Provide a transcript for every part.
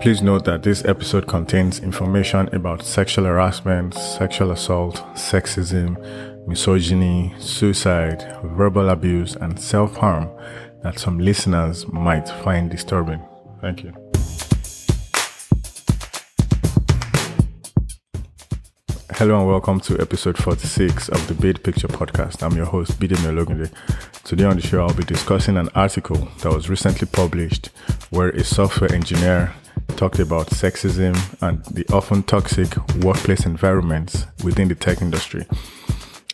Please note that this episode contains information about sexual harassment, sexual assault, sexism, misogyny, suicide, verbal abuse, and self harm that some listeners might find disturbing. Thank you. Hello and welcome to episode 46 of the Bid Picture podcast. I'm your host, Bidemi Ologunde. Today on the show, I'll be discussing an article that was recently published where a software engineer talked about sexism and the often toxic workplace environments within the tech industry.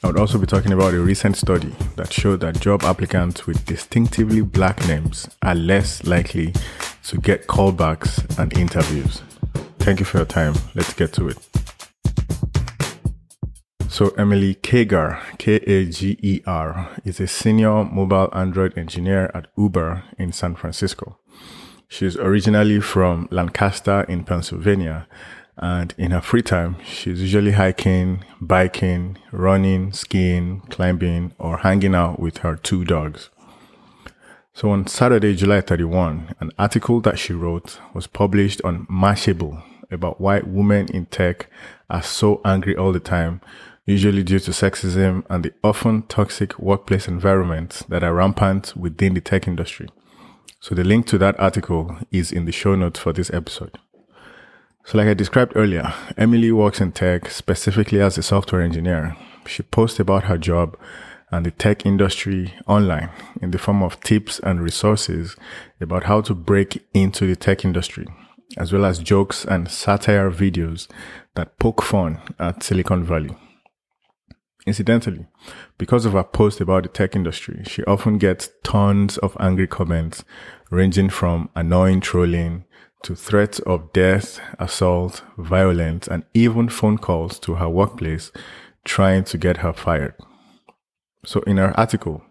I would also be talking about a recent study that showed that job applicants with distinctively black names are less likely to get callbacks and interviews. Thank you for your time. Let's get to it. So, Emily Kager, K A G E R, is a senior mobile Android engineer at Uber in San Francisco. She's originally from Lancaster in Pennsylvania. And in her free time, she's usually hiking, biking, running, skiing, climbing, or hanging out with her two dogs. So on Saturday, July 31, an article that she wrote was published on Mashable about why women in tech are so angry all the time, usually due to sexism and the often toxic workplace environments that are rampant within the tech industry. So the link to that article is in the show notes for this episode. So like I described earlier, Emily works in tech specifically as a software engineer. She posts about her job and the tech industry online in the form of tips and resources about how to break into the tech industry, as well as jokes and satire videos that poke fun at Silicon Valley. Incidentally, because of her post about the tech industry, she often gets tons of angry comments ranging from annoying trolling to threats of death, assault, violence, and even phone calls to her workplace trying to get her fired. So in her article,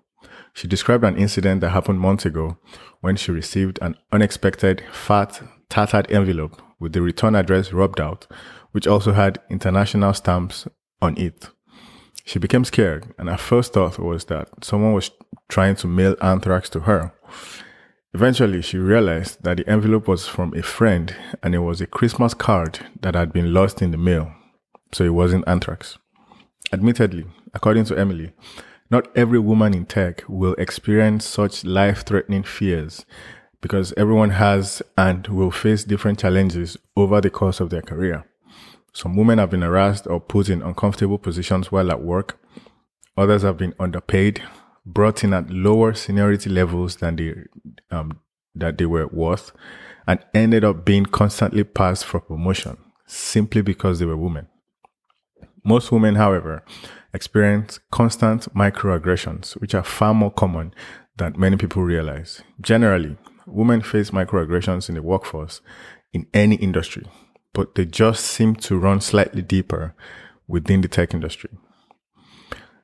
she described an incident that happened months ago when she received an unexpected fat, tattered envelope with the return address rubbed out, which also had international stamps on it. She became scared, and her first thought was that someone was trying to mail anthrax to her. Eventually, she realized that the envelope was from a friend and it was a Christmas card that had been lost in the mail, so it wasn't anthrax. Admittedly, according to Emily, not every woman in tech will experience such life threatening fears because everyone has and will face different challenges over the course of their career. Some women have been harassed or put in uncomfortable positions while at work. Others have been underpaid, brought in at lower seniority levels than they um, that they were worth, and ended up being constantly passed for promotion simply because they were women. Most women, however, experience constant microaggressions, which are far more common than many people realize. Generally, women face microaggressions in the workforce in any industry, but they just seem to run slightly deeper within the tech industry.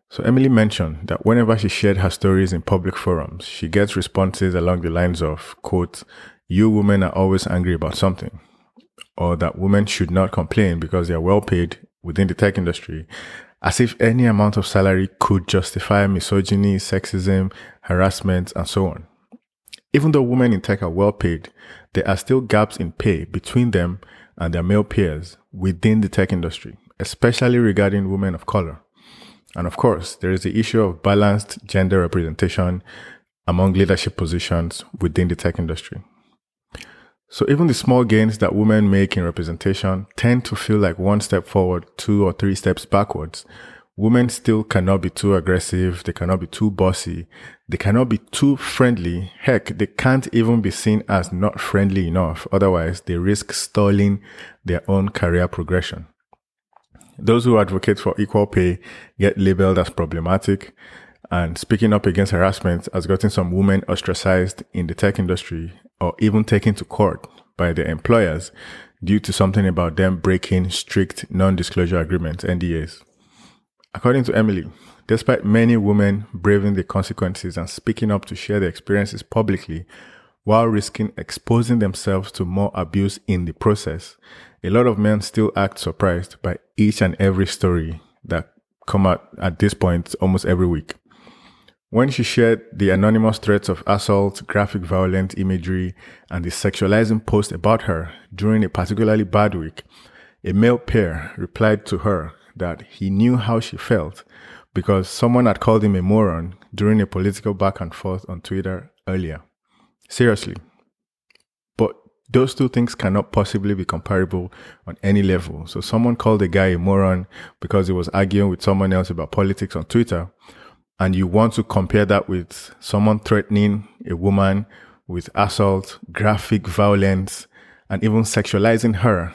So Emily mentioned that whenever she shared her stories in public forums, she gets responses along the lines of, quote, you women are always angry about something, or that women should not complain because they are well paid within the tech industry, as if any amount of salary could justify misogyny, sexism, harassment, and so on. Even though women in tech are well paid, there are still gaps in pay between them and their male peers within the tech industry, especially regarding women of color. And of course, there is the issue of balanced gender representation among leadership positions within the tech industry. So even the small gains that women make in representation tend to feel like one step forward, two or three steps backwards Women still cannot be too aggressive. They cannot be too bossy. They cannot be too friendly. Heck, they can't even be seen as not friendly enough. Otherwise, they risk stalling their own career progression. Those who advocate for equal pay get labeled as problematic and speaking up against harassment has gotten some women ostracized in the tech industry or even taken to court by their employers due to something about them breaking strict non-disclosure agreements, NDAs. According to Emily, despite many women braving the consequences and speaking up to share their experiences publicly while risking exposing themselves to more abuse in the process, a lot of men still act surprised by each and every story that come out at this point almost every week. When she shared the anonymous threats of assault, graphic violent imagery, and the sexualizing post about her during a particularly bad week, a male peer replied to her that he knew how she felt because someone had called him a moron during a political back and forth on Twitter earlier. Seriously. But those two things cannot possibly be comparable on any level. So someone called a guy a moron because he was arguing with someone else about politics on Twitter. And you want to compare that with someone threatening a woman with assault, graphic violence, and even sexualizing her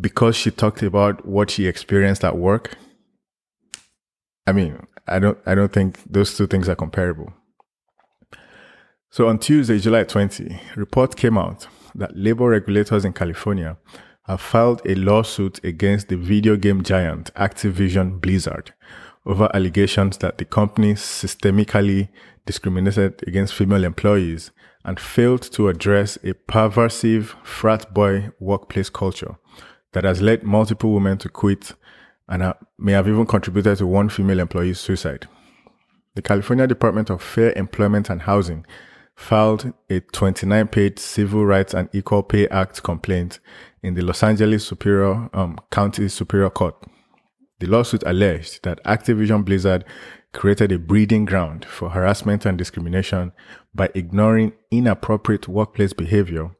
because she talked about what she experienced at work. I mean, I don't I don't think those two things are comparable. So on Tuesday, July 20, report came out that labor regulators in California have filed a lawsuit against the video game giant Activision Blizzard over allegations that the company systemically discriminated against female employees and failed to address a pervasive frat boy workplace culture that has led multiple women to quit and may have even contributed to one female employee's suicide. The California Department of Fair Employment and Housing filed a 29 page Civil Rights and Equal Pay Act complaint in the Los Angeles Superior um, County Superior Court. The lawsuit alleged that Activision Blizzard created a breeding ground for harassment and discrimination by ignoring inappropriate workplace behavior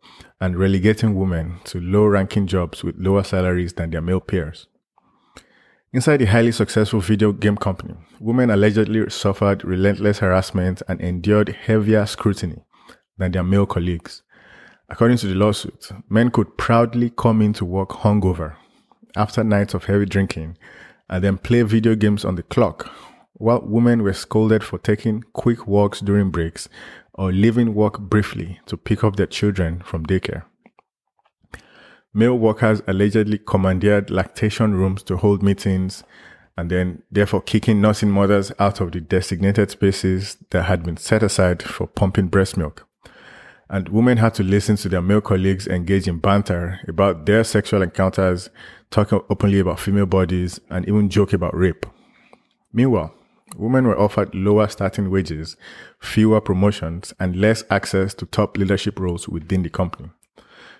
and relegating women to low ranking jobs with lower salaries than their male peers. Inside the highly successful video game company, women allegedly suffered relentless harassment and endured heavier scrutiny than their male colleagues. According to the lawsuit, men could proudly come into work hungover after nights of heavy drinking and then play video games on the clock, while women were scolded for taking quick walks during breaks or leaving work briefly to pick up their children from daycare. Male workers allegedly commandeered lactation rooms to hold meetings and then therefore kicking nursing mothers out of the designated spaces that had been set aside for pumping breast milk. And women had to listen to their male colleagues engage in banter about their sexual encounters, talk openly about female bodies, and even joke about rape. Meanwhile, women were offered lower starting wages, fewer promotions, and less access to top leadership roles within the company.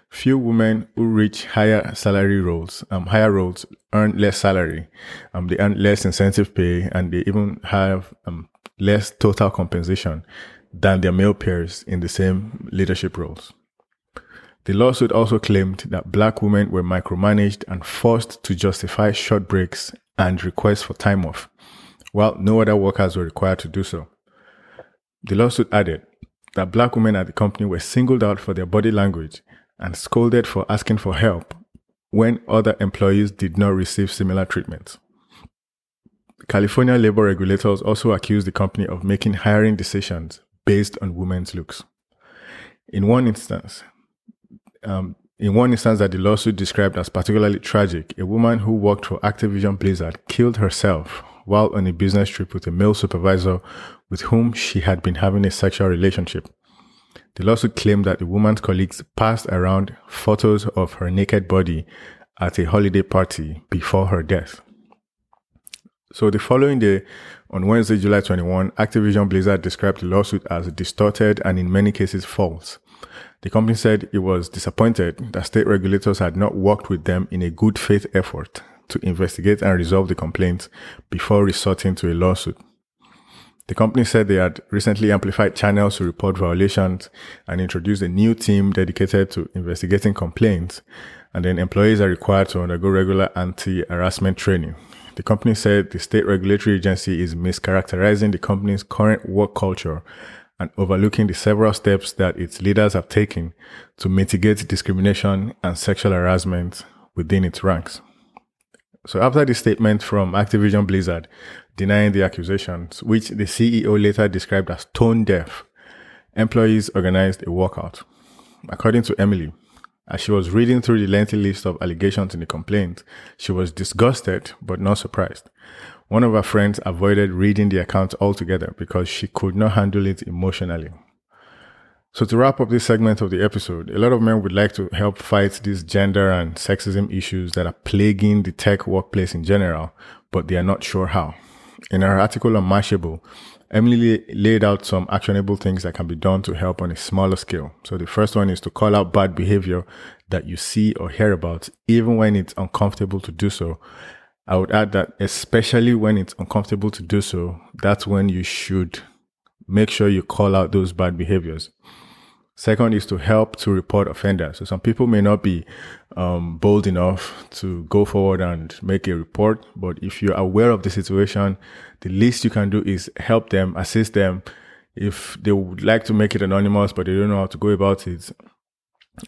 Few women who reach higher salary roles, um, higher roles earn less salary, um, they earn less incentive pay, and they even have um, less total compensation than their male peers in the same leadership roles. The lawsuit also claimed that black women were micromanaged and forced to justify short breaks and requests for time off, while no other workers were required to do so. The lawsuit added that black women at the company were singled out for their body language and scolded for asking for help when other employees did not receive similar treatment. California labor regulators also accused the company of making hiring decisions based on women's looks. In one instance, um, in one instance that the lawsuit described as particularly tragic, a woman who worked for Activision Blizzard killed herself while on a business trip with a male supervisor with whom she had been having a sexual relationship. The lawsuit claimed that the woman's colleagues passed around photos of her naked body at a holiday party before her death. So the following day, on Wednesday, July 21, Activision Blizzard described the lawsuit as distorted and in many cases false. The company said it was disappointed that state regulators had not worked with them in a good faith effort to investigate and resolve the complaints before resorting to a lawsuit. The company said they had recently amplified channels to report violations and introduced a new team dedicated to investigating complaints. And then employees are required to undergo regular anti-harassment training. The company said the state regulatory agency is mischaracterizing the company's current work culture and overlooking the several steps that its leaders have taken to mitigate discrimination and sexual harassment within its ranks. So after the statement from Activision Blizzard denying the accusations, which the CEO later described as tone deaf, employees organized a walkout. According to Emily, as she was reading through the lengthy list of allegations in the complaint, she was disgusted but not surprised. One of her friends avoided reading the account altogether because she could not handle it emotionally. So to wrap up this segment of the episode, a lot of men would like to help fight these gender and sexism issues that are plaguing the tech workplace in general, but they are not sure how. In her article on Mashable, Emily laid out some actionable things that can be done to help on a smaller scale. So the first one is to call out bad behavior that you see or hear about, even when it's uncomfortable to do so. I would add that especially when it's uncomfortable to do so, that's when you should make sure you call out those bad behaviors. Second is to help to report offenders. So some people may not be um, bold enough to go forward and make a report, but if you're aware of the situation, the least you can do is help them, assist them. If they would like to make it anonymous, but they don't know how to go about it,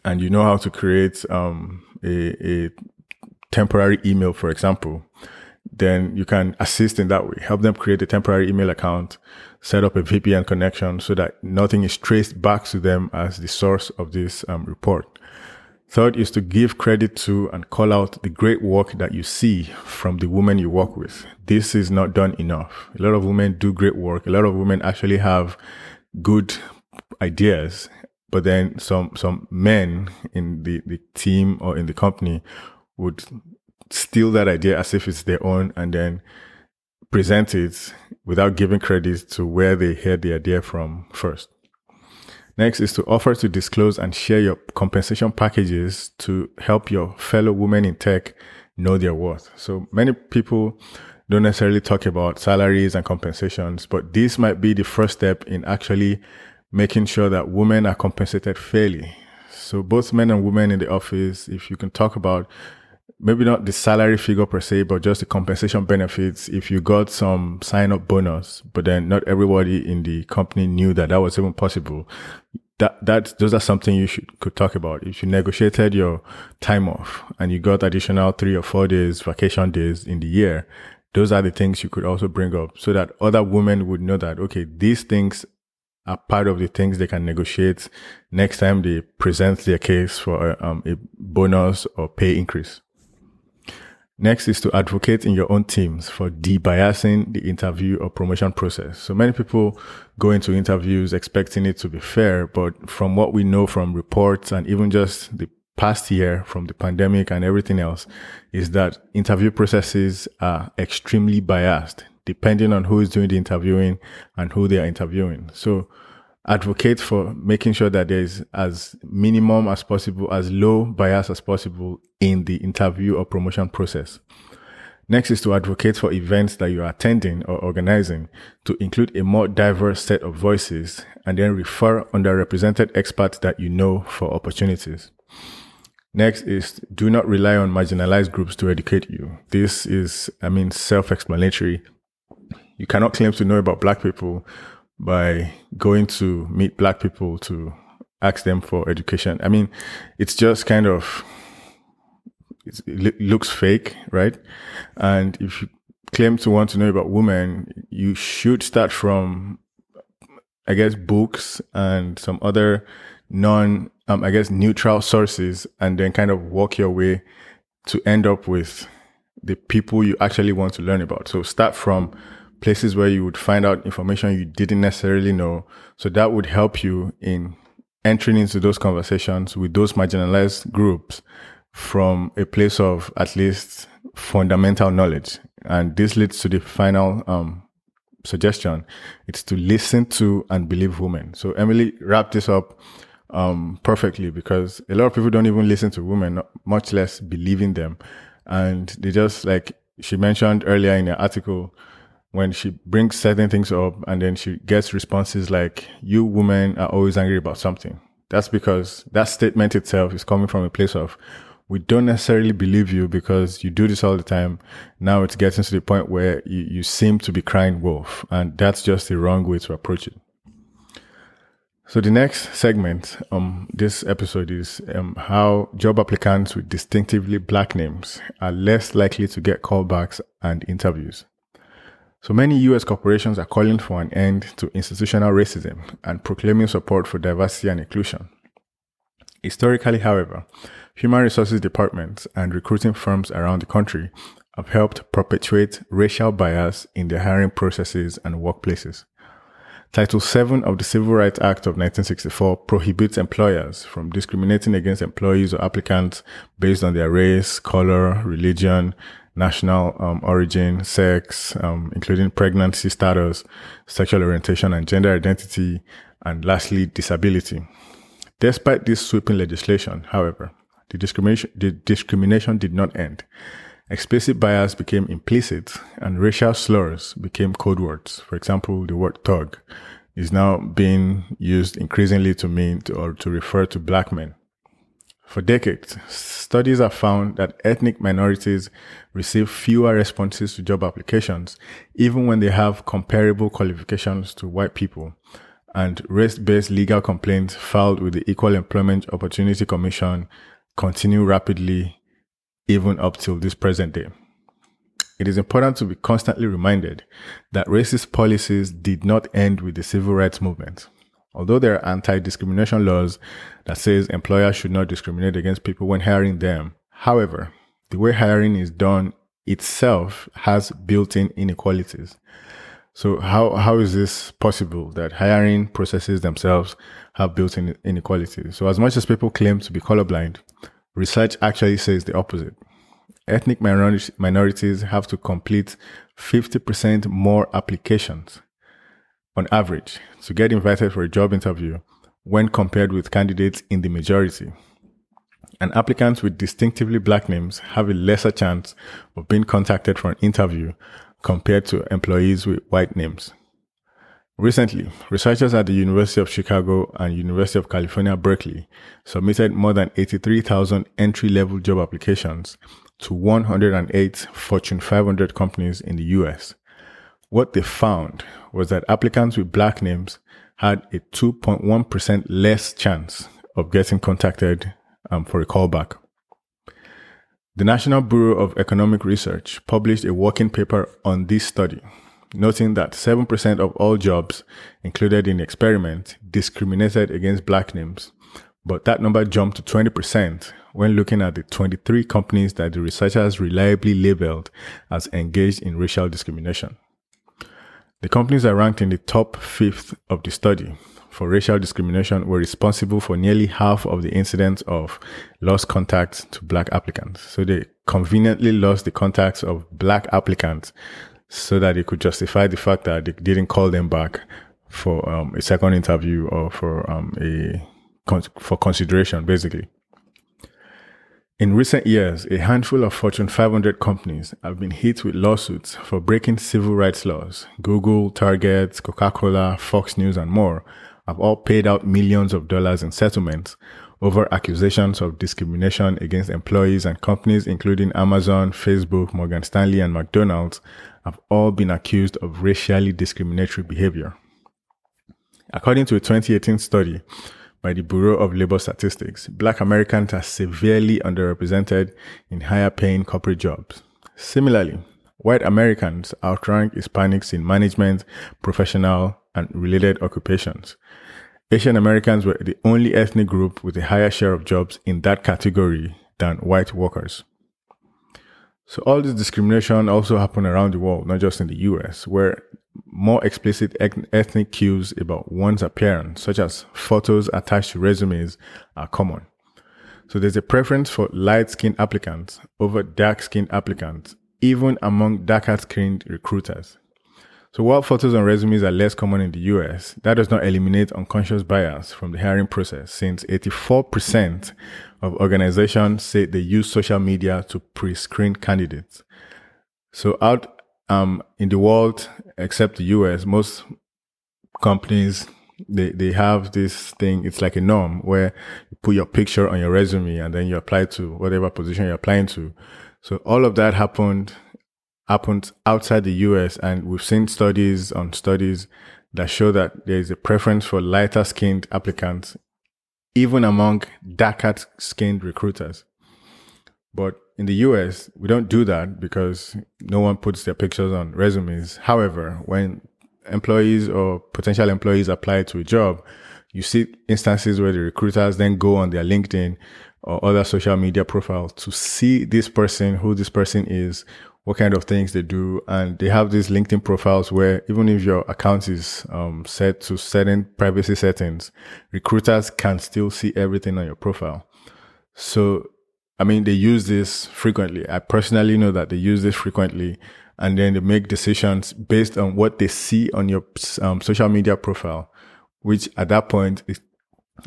and you know how to create um, a, a temporary email, for example, then you can assist in that way. Help them create a temporary email account set up a VPN connection so that nothing is traced back to them as the source of this um, report. Third is to give credit to and call out the great work that you see from the women you work with. This is not done enough. A lot of women do great work. A lot of women actually have good ideas, but then some, some men in the, the team or in the company would steal that idea as if it's their own and then present it without giving credit to where they heard the idea from first. Next is to offer to disclose and share your compensation packages to help your fellow women in tech know their worth. So many people don't necessarily talk about salaries and compensations, but this might be the first step in actually making sure that women are compensated fairly. So both men and women in the office, if you can talk about maybe not the salary figure per se, but just the compensation benefits. If you got some sign up bonus, but then not everybody in the company knew that that was even possible. That, that, those are something you should, could talk about. If you negotiated your time off and you got additional three or four days, vacation days in the year, those are the things you could also bring up so that other women would know that, okay, these things are part of the things they can negotiate next time they present their case for um, a bonus or pay increase. Next is to advocate in your own teams for debiasing the interview or promotion process. So many people go into interviews expecting it to be fair, but from what we know from reports and even just the past year from the pandemic and everything else is that interview processes are extremely biased depending on who is doing the interviewing and who they are interviewing. So advocate for making sure that there's as minimum as possible, as low bias as possible in the interview or promotion process. Next is to advocate for events that you are attending or organizing to include a more diverse set of voices and then refer underrepresented experts that you know for opportunities. Next is do not rely on marginalized groups to educate you. This is, I mean, self-explanatory. You cannot claim to know about black people by going to meet black people to ask them for education. I mean, it's just kind of, it looks fake, right? And if you claim to want to know about women, you should start from, I guess, books and some other non, um, I guess, neutral sources and then kind of walk your way to end up with the people you actually want to learn about. So start from places where you would find out information you didn't necessarily know. So that would help you in entering into those conversations with those marginalized groups from a place of at least fundamental knowledge. And this leads to the final um, suggestion. It's to listen to and believe women. So Emily wrapped this up um, perfectly because a lot of people don't even listen to women, much less believe in them. And they just like she mentioned earlier in the article, when she brings certain things up and then she gets responses like, you women are always angry about something. That's because that statement itself is coming from a place of, we don't necessarily believe you because you do this all the time. Now it's getting to the point where you, you seem to be crying wolf. And that's just the wrong way to approach it. So the next segment, um, this episode is um, how job applicants with distinctively black names are less likely to get callbacks and interviews. So many US corporations are calling for an end to institutional racism and proclaiming support for diversity and inclusion. Historically, however, human resources departments and recruiting firms around the country have helped perpetuate racial bias in their hiring processes and workplaces. Title VII of the Civil Rights Act of 1964 prohibits employers from discriminating against employees or applicants based on their race, color, religion, national um, origin, sex, um, including pregnancy status, sexual orientation and gender identity, and lastly, disability. Despite this sweeping legislation, however, the discrimination, the discrimination did not end. Explicit bias became implicit and racial slurs became code words. For example, the word thug is now being used increasingly to mean to, or to refer to black men. For decades, studies have found that ethnic minorities receive fewer responses to job applications, even when they have comparable qualifications to white people, and race-based legal complaints filed with the Equal Employment Opportunity Commission continue rapidly even up till this present day. It is important to be constantly reminded that racist policies did not end with the civil rights movement. Although there are anti-discrimination laws that says employers should not discriminate against people when hiring them, however, the way hiring is done itself has built-in inequalities. So how, how is this possible that hiring processes themselves have built-in inequalities? So as much as people claim to be colorblind, research actually says the opposite. Ethnic minorities have to complete 50% more applications on average to get invited for a job interview when compared with candidates in the majority. And applicants with distinctively black names have a lesser chance of being contacted for an interview compared to employees with white names. Recently, researchers at the University of Chicago and University of California, Berkeley submitted more than 83,000 entry level job applications to 108 Fortune 500 companies in the US. What they found was that applicants with black names had a 2.1% less chance of getting contacted um, for a callback. The National Bureau of Economic Research published a working paper on this study, noting that 7% of all jobs included in the experiment discriminated against black names, but that number jumped to 20% when looking at the 23 companies that the researchers reliably labeled as engaged in racial discrimination. The companies that ranked in the top fifth of the study for racial discrimination were responsible for nearly half of the incidents of lost contacts to black applicants. So they conveniently lost the contacts of black applicants so that they could justify the fact that they didn't call them back for um, a second interview or for um, a for consideration, basically. In recent years, a handful of Fortune 500 companies have been hit with lawsuits for breaking civil rights laws. Google, Target, Coca-Cola, Fox News, and more have all paid out millions of dollars in settlements over accusations of discrimination against employees and companies including Amazon, Facebook, Morgan Stanley, and McDonald's have all been accused of racially discriminatory behavior. According to a 2018 study by the Bureau of Labor Statistics, Black Americans are severely underrepresented in higher paying corporate jobs. Similarly, white Americans outrank Hispanics in management, professional, and related occupations. Asian Americans were the only ethnic group with a higher share of jobs in that category than white workers. So all this discrimination also happened around the world, not just in the US, where more explicit ethnic cues about one's appearance, such as photos attached to resumes, are common. So there's a preference for light-skinned applicants over dark-skinned applicants, even among darker-skinned recruiters. So while photos and resumes are less common in the US, that does not eliminate unconscious bias from the hiring process since 84% of organizations say they use social media to pre-screen candidates. So out um, in the world, except the US, most companies they, they have this thing, it's like a norm where you put your picture on your resume and then you apply to whatever position you're applying to. So all of that happened happened outside the US. And we've seen studies on studies that show that there is a preference for lighter skinned applicants, even among darker skinned recruiters. But in the US, we don't do that because no one puts their pictures on resumes. However, when employees or potential employees apply to a job, you see instances where the recruiters then go on their LinkedIn or other social media profile to see this person, who this person is, what kind of things they do. And they have these LinkedIn profiles where even if your account is um, set to certain privacy settings, recruiters can still see everything on your profile. So I mean, they use this frequently. I personally know that they use this frequently and then they make decisions based on what they see on your um, social media profile, which at that point is,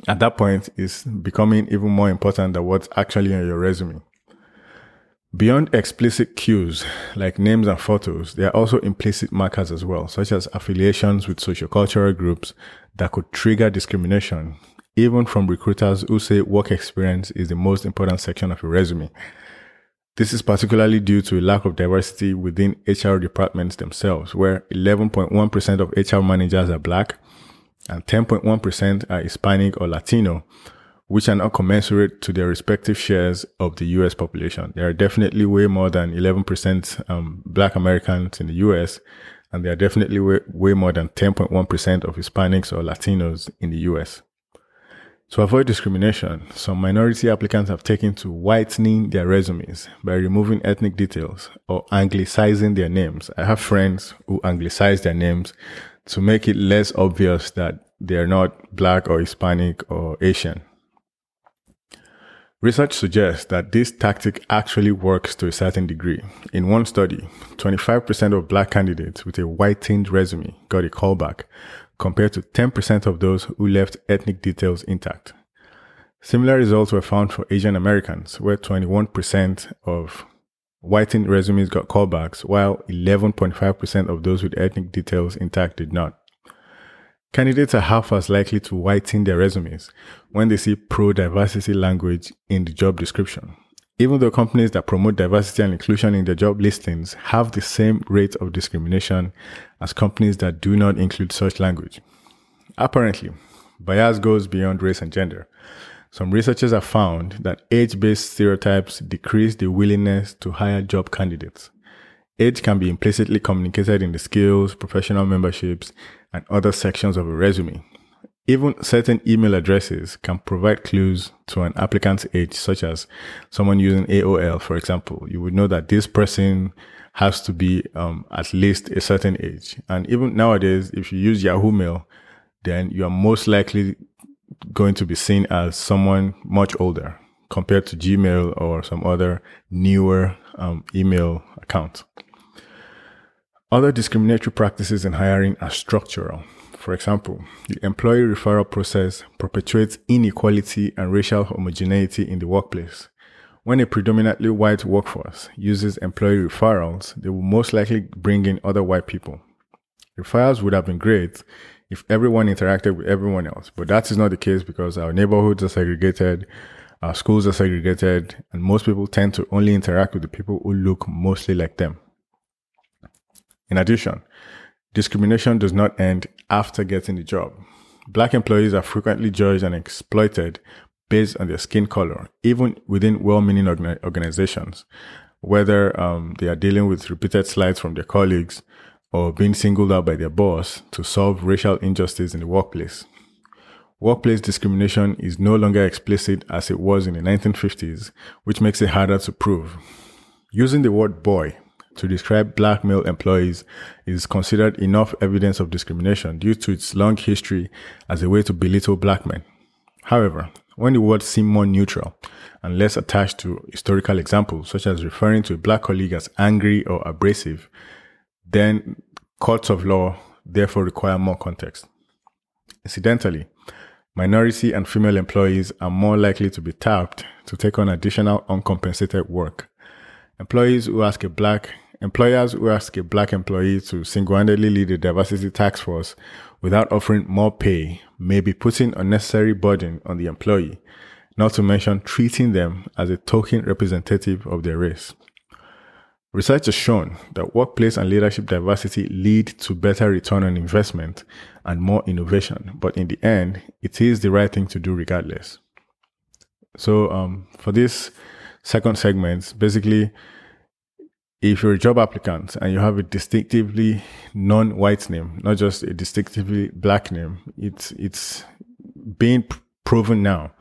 at that point is becoming even more important than what's actually on your resume. Beyond explicit cues like names and photos, there are also implicit markers as well, such as affiliations with sociocultural groups that could trigger discrimination, even from recruiters who say work experience is the most important section of your resume. This is particularly due to a lack of diversity within HR departments themselves, where 11.1% of HR managers are black and 10.1% are Hispanic or Latino, which are not commensurate to their respective shares of the US population. There are definitely way more than 11% um, black Americans in the US, and there are definitely way, way more than 10.1% of Hispanics or Latinos in the US. To avoid discrimination, some minority applicants have taken to whitening their resumes by removing ethnic details or anglicizing their names. I have friends who anglicize their names to make it less obvious that they are not black or Hispanic or Asian. Research suggests that this tactic actually works to a certain degree. In one study, 25% of black candidates with a whitened resume got a callback, compared to 10% of those who left ethnic details intact. Similar results were found for Asian Americans, where 21% of whitened resumes got callbacks, while 11.5% of those with ethnic details intact did not. Candidates are half as likely to whiten their resumes when they see pro diversity language in the job description. Even though companies that promote diversity and inclusion in their job listings have the same rate of discrimination as companies that do not include such language. Apparently, bias goes beyond race and gender. Some researchers have found that age based stereotypes decrease the willingness to hire job candidates. Age can be implicitly communicated in the skills, professional memberships, and other sections of a resume. Even certain email addresses can provide clues to an applicant's age, such as someone using AOL, for example. You would know that this person has to be um, at least a certain age. And even nowadays, if you use Yahoo Mail, then you are most likely going to be seen as someone much older compared to Gmail or some other newer um, email account. Other discriminatory practices in hiring are structural. For example, the employee referral process perpetuates inequality and racial homogeneity in the workplace. When a predominantly white workforce uses employee referrals, they will most likely bring in other white people. Referrals would have been great if everyone interacted with everyone else, but that is not the case because our neighborhoods are segregated, our schools are segregated, and most people tend to only interact with the people who look mostly like them. In addition, discrimination does not end after getting the job. Black employees are frequently judged and exploited based on their skin color, even within well-meaning organizations, whether um, they are dealing with repeated slights from their colleagues or being singled out by their boss to solve racial injustice in the workplace. Workplace discrimination is no longer explicit as it was in the 1950s, which makes it harder to prove. Using the word boy to describe black male employees is considered enough evidence of discrimination due to its long history as a way to belittle black men. However, when the words seem more neutral and less attached to historical examples, such as referring to a black colleague as angry or abrasive, then courts of law therefore require more context. Incidentally, minority and female employees are more likely to be tapped to take on additional uncompensated work. Employees who ask a black Employers who ask a black employee to single-handedly lead a diversity task force without offering more pay may be putting unnecessary burden on the employee, not to mention treating them as a token representative of their race. Research has shown that workplace and leadership diversity lead to better return on investment and more innovation, but in the end, it is the right thing to do regardless. So, um, for this second segment, basically, if you're a job applicant and you have a distinctively non-white name, not just a distinctively black name, it's it's being proven now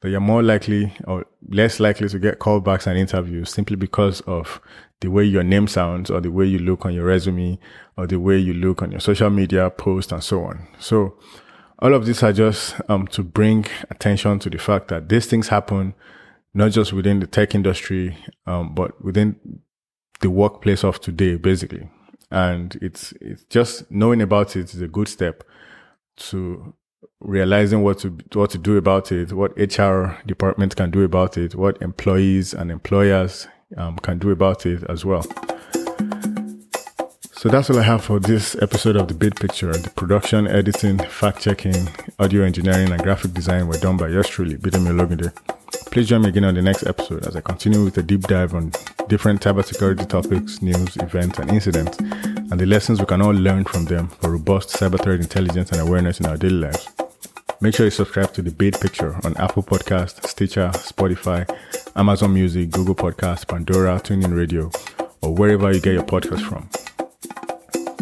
that you're more likely or less likely to get callbacks and interviews simply because of the way your name sounds or the way you look on your resume or the way you look on your social media post and so on. So all of these are just um, to bring attention to the fact that these things happen not just within the tech industry, um, but within the workplace of today, basically. And it's, it's just knowing about it is a good step to realizing what to what to do about it, what HR department can do about it, what employees and employers um, can do about it as well. So that's all I have for this episode of the Bid Picture. The production, editing, fact checking, audio engineering, and graphic design were done by yours truly, Bidemi Ologunde. Please join me again on the next episode as I continue with a deep dive on different cybersecurity topics, news, events, and incidents, and the lessons we can all learn from them for robust cyber threat intelligence and awareness in our daily lives. Make sure you subscribe to the Bid Picture on Apple Podcast, Stitcher, Spotify, Amazon Music, Google Podcast, Pandora, TuneIn Radio, or wherever you get your podcast from.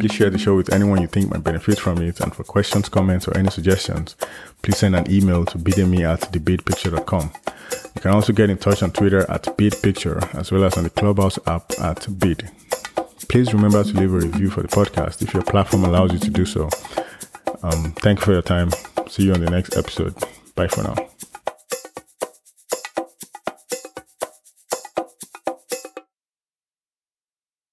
Please share the show with anyone you think might benefit from it. And for questions, comments, or any suggestions, please send an email to bidemi at thebidpicture.com. You can also get in touch on Twitter at bidpicture, as well as on the Clubhouse app at bid. Please remember to leave a review for the podcast if your platform allows you to do so. Um, thank you for your time. See you on the next episode. Bye for now.